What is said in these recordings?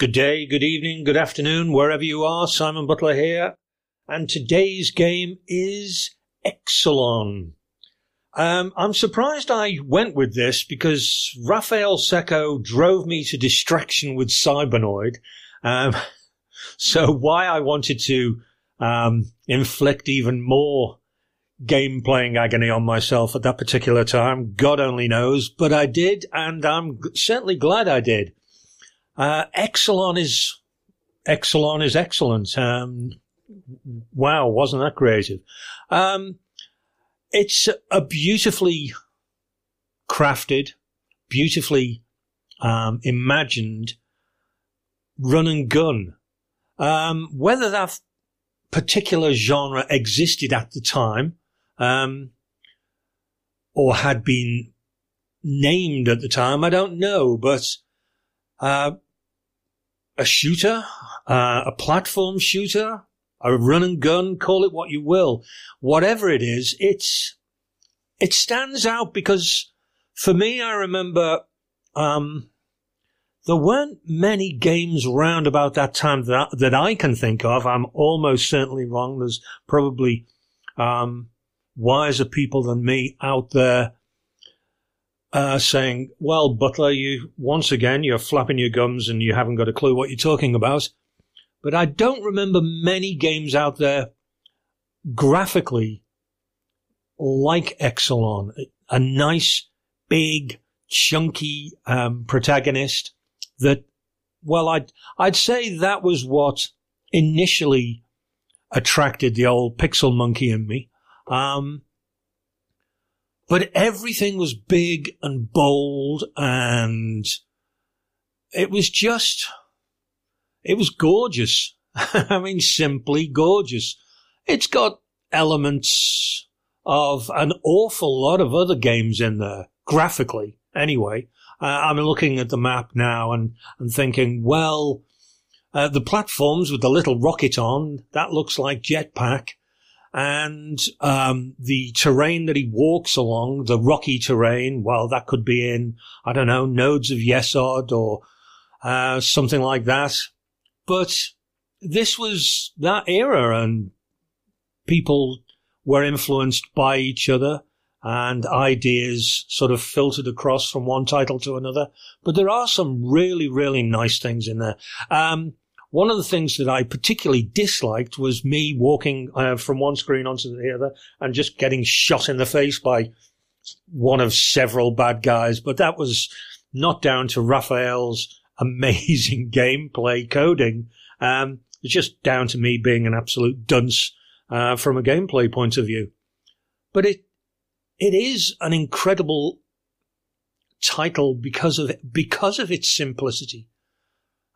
Good day, good evening, good afternoon, wherever you are. Simon Butler here. And today's game is Exolon. Um, I'm surprised I went with this because Raffaele Cecco drove me to distraction with Cybernoid. Um, so why I wanted to um, inflict even more game playing agony on myself at that particular time, God only knows, but I did, and I'm certainly glad I did. Uh, Exolon is Exolon is excellent. Um, wow, wasn't that creative? Um, it's a beautifully crafted, beautifully um, imagined run and gun. Um, whether that particular genre existed at the time, um, or had been named at the time, I don't know, but uh, a shooter, uh, a platform shooter, a run and gun, call it what you will. Whatever it is, it's, it stands out because for me, I remember, um, there weren't many games around about that time that, that I can think of. I'm almost certainly wrong. There's probably, um, wiser people than me out there uh, saying, "Well, Butler, you once again you're flapping your gums and you haven't got a clue what you're talking about." But I don't remember many games out there graphically like Exolon, a nice, big, chunky um, protagonist. That, well, I'd I'd say that was what initially attracted the old pixel monkey in me. Um, but everything was big and bold and it was just, it was gorgeous. I mean, simply gorgeous. It's got elements of an awful lot of other games in there, graphically, anyway. Uh, I'm looking at the map now and, and thinking, well, uh, the platforms with the little rocket on, that looks like Jetpac and um, the terrain that he walks along, the rocky terrain, well, that could be in, I don't know, nodes of Yesod or uh, something like that. But this was that era, and people were influenced by each other, and ideas sort of filtered across from one title to another. But there are some really, really nice things in there. Um, one of the things that I particularly disliked was me walking uh, from one screen onto the other and just getting shot in the face by one of several bad guys. But that was not down to Raffaele's amazing gameplay coding. Um, it's just down to me being an absolute dunce uh, from a gameplay point of view. But it it is an incredible title because of because of its simplicity.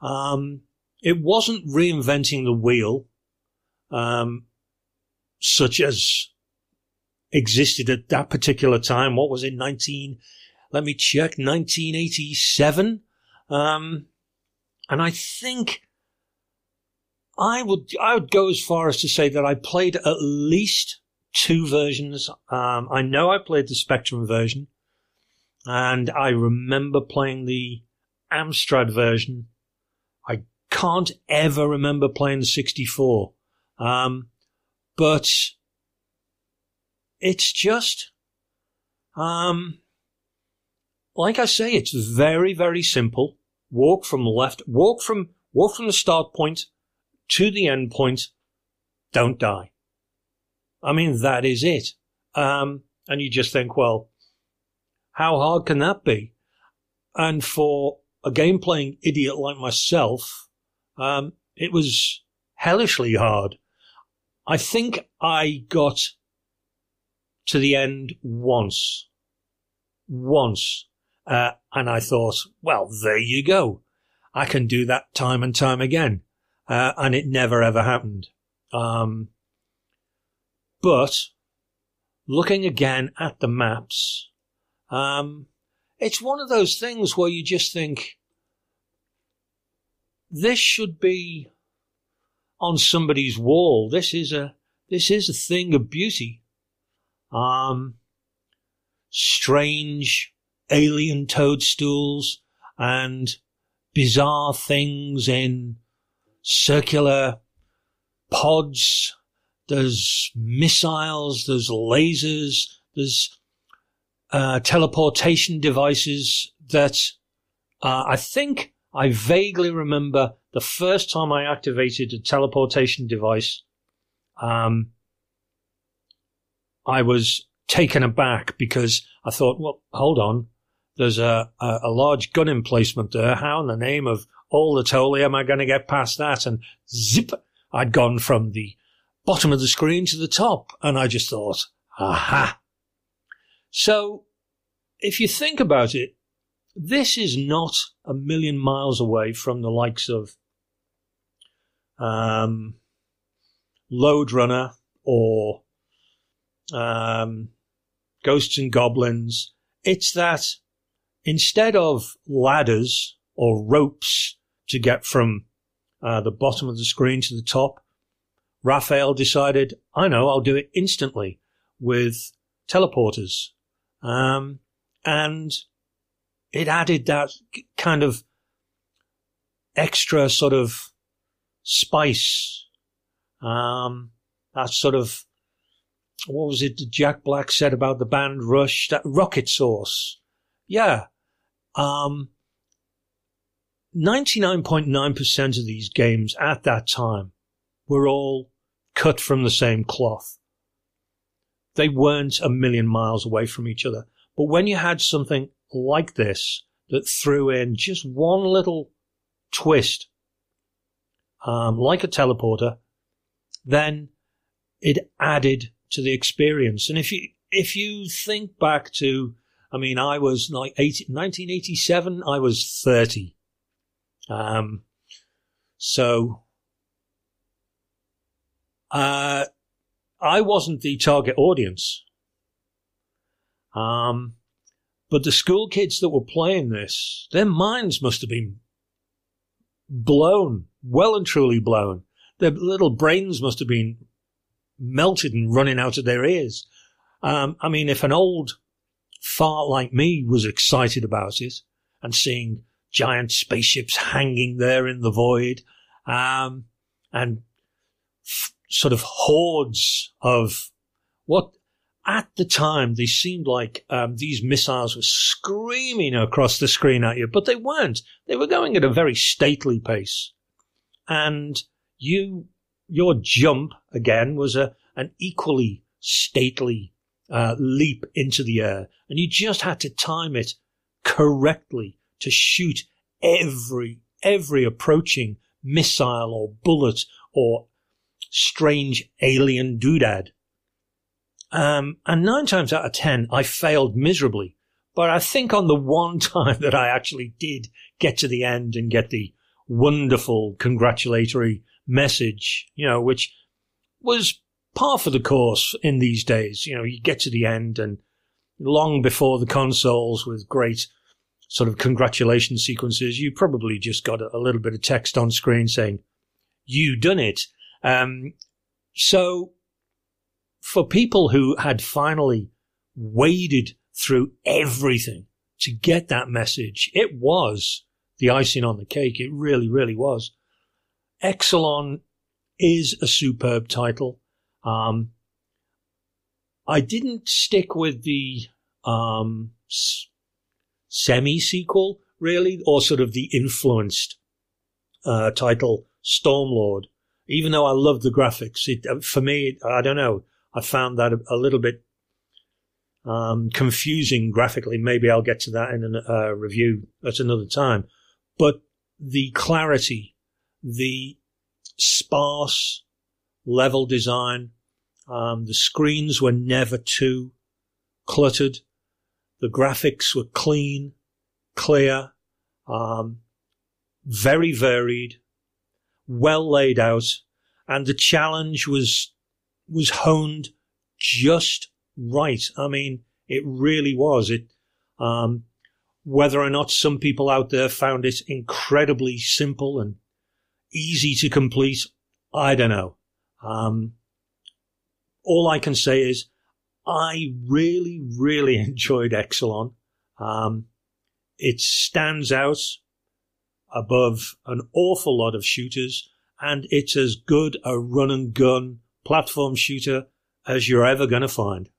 Um, it wasn't reinventing the wheel, um, such as existed at that particular time. What was it, 19, let me check, 1987? Um, and I think I would, I would go as far as to say that I played at least two versions. Um, I know I played the Spectrum version and I remember playing the Amstrad version. Can't ever remember playing the 64. Um, but it's just, um, like I say, it's very, very simple. Walk from left, walk from, walk from the start point to the end point. Don't die. I mean, that is it. Um, and you just think, well, how hard can that be? And for a game playing idiot like myself, um, it was hellishly hard. I think I got to the end once. Once. Uh, and I thought, well, there you go. I can do that time and time again. Uh, and it never ever happened. Um, but looking again at the maps, um, it's one of those things where you just think, this should be on somebody's wall. This is a this is a thing of beauty. Um, strange alien toadstools and bizarre things in circular pods. There's missiles. There's lasers. There's uh, teleportation devices that uh, I think I vaguely remember the first time I activated a teleportation device. Um, I was taken aback because I thought, well, hold on. There's a, a, a large gun emplacement there. How in the name of all the holy am I going to get past that? And zip, I'd gone from the bottom of the screen to the top. And I just thought, aha. So if you think about it, this is not a million miles away from the likes of um, Lode Runner or um, Ghosts and Goblins. It's that instead of ladders or ropes to get from uh, the bottom of the screen to the top, Raffaele decided, I know, I'll do it instantly with teleporters. Um, and it added that kind of extra sort of spice. Um, that sort of, what was it Jack Black said about the band Rush? That rocket sauce. Yeah. Um, 99.9% of these games at that time were all cut from the same cloth. They weren't a million miles away from each other. But when you had something like this that threw in just one little twist, um, like a teleporter, then it added to the experience. And if you if you think back to, I mean, I was like 80, 1987, I was 30. Um, so, uh, I wasn't the target audience. Um, but the school kids that were playing this, their minds must have been blown, well and truly blown. Their little brains must have been melted and running out of their ears. Um, I mean, if an old fart like me was excited about it and seeing giant spaceships hanging there in the void, um, and f- sort of hordes of what at the time, they seemed like um, these missiles were screaming across the screen at you, but they weren't. They were going at a very stately pace. And you, your jump again was a, an equally stately uh, leap into the air. And you just had to time it correctly to shoot every, every approaching missile or bullet or strange alien doodad um, and nine times out of ten, I failed miserably. But I think on the one time that I actually did get to the end and get the wonderful congratulatory message, you know, which was par for the course in these days. You know, you get to the end and long before the consoles with great sort of congratulation sequences, you probably just got a little bit of text on screen saying, you done it. Um, so for people who had finally waded through everything to get that message, it was the icing on the cake. It really, really was. Exolon is a superb title. Um, I didn't stick with the um, s- semi sequel, really, or sort of the influenced uh, title Stormlord. Even though I love the graphics, it, uh, for me, I don't know. I found that a, a little bit um, confusing graphically. Maybe I'll get to that in a uh, review at another time. But the clarity, the sparse level design, um, the screens were never too cluttered. The graphics were clean, clear, um, very varied, well laid out, and the challenge was was honed just right. I mean, it really was. It, um, whether or not some people out there found it incredibly simple and easy to complete, I don't know. Um, all I can say is I really, really enjoyed Exolon. Um, it stands out above an awful lot of shooters, and it's as good a run and gun platform shooter as you're ever going to find.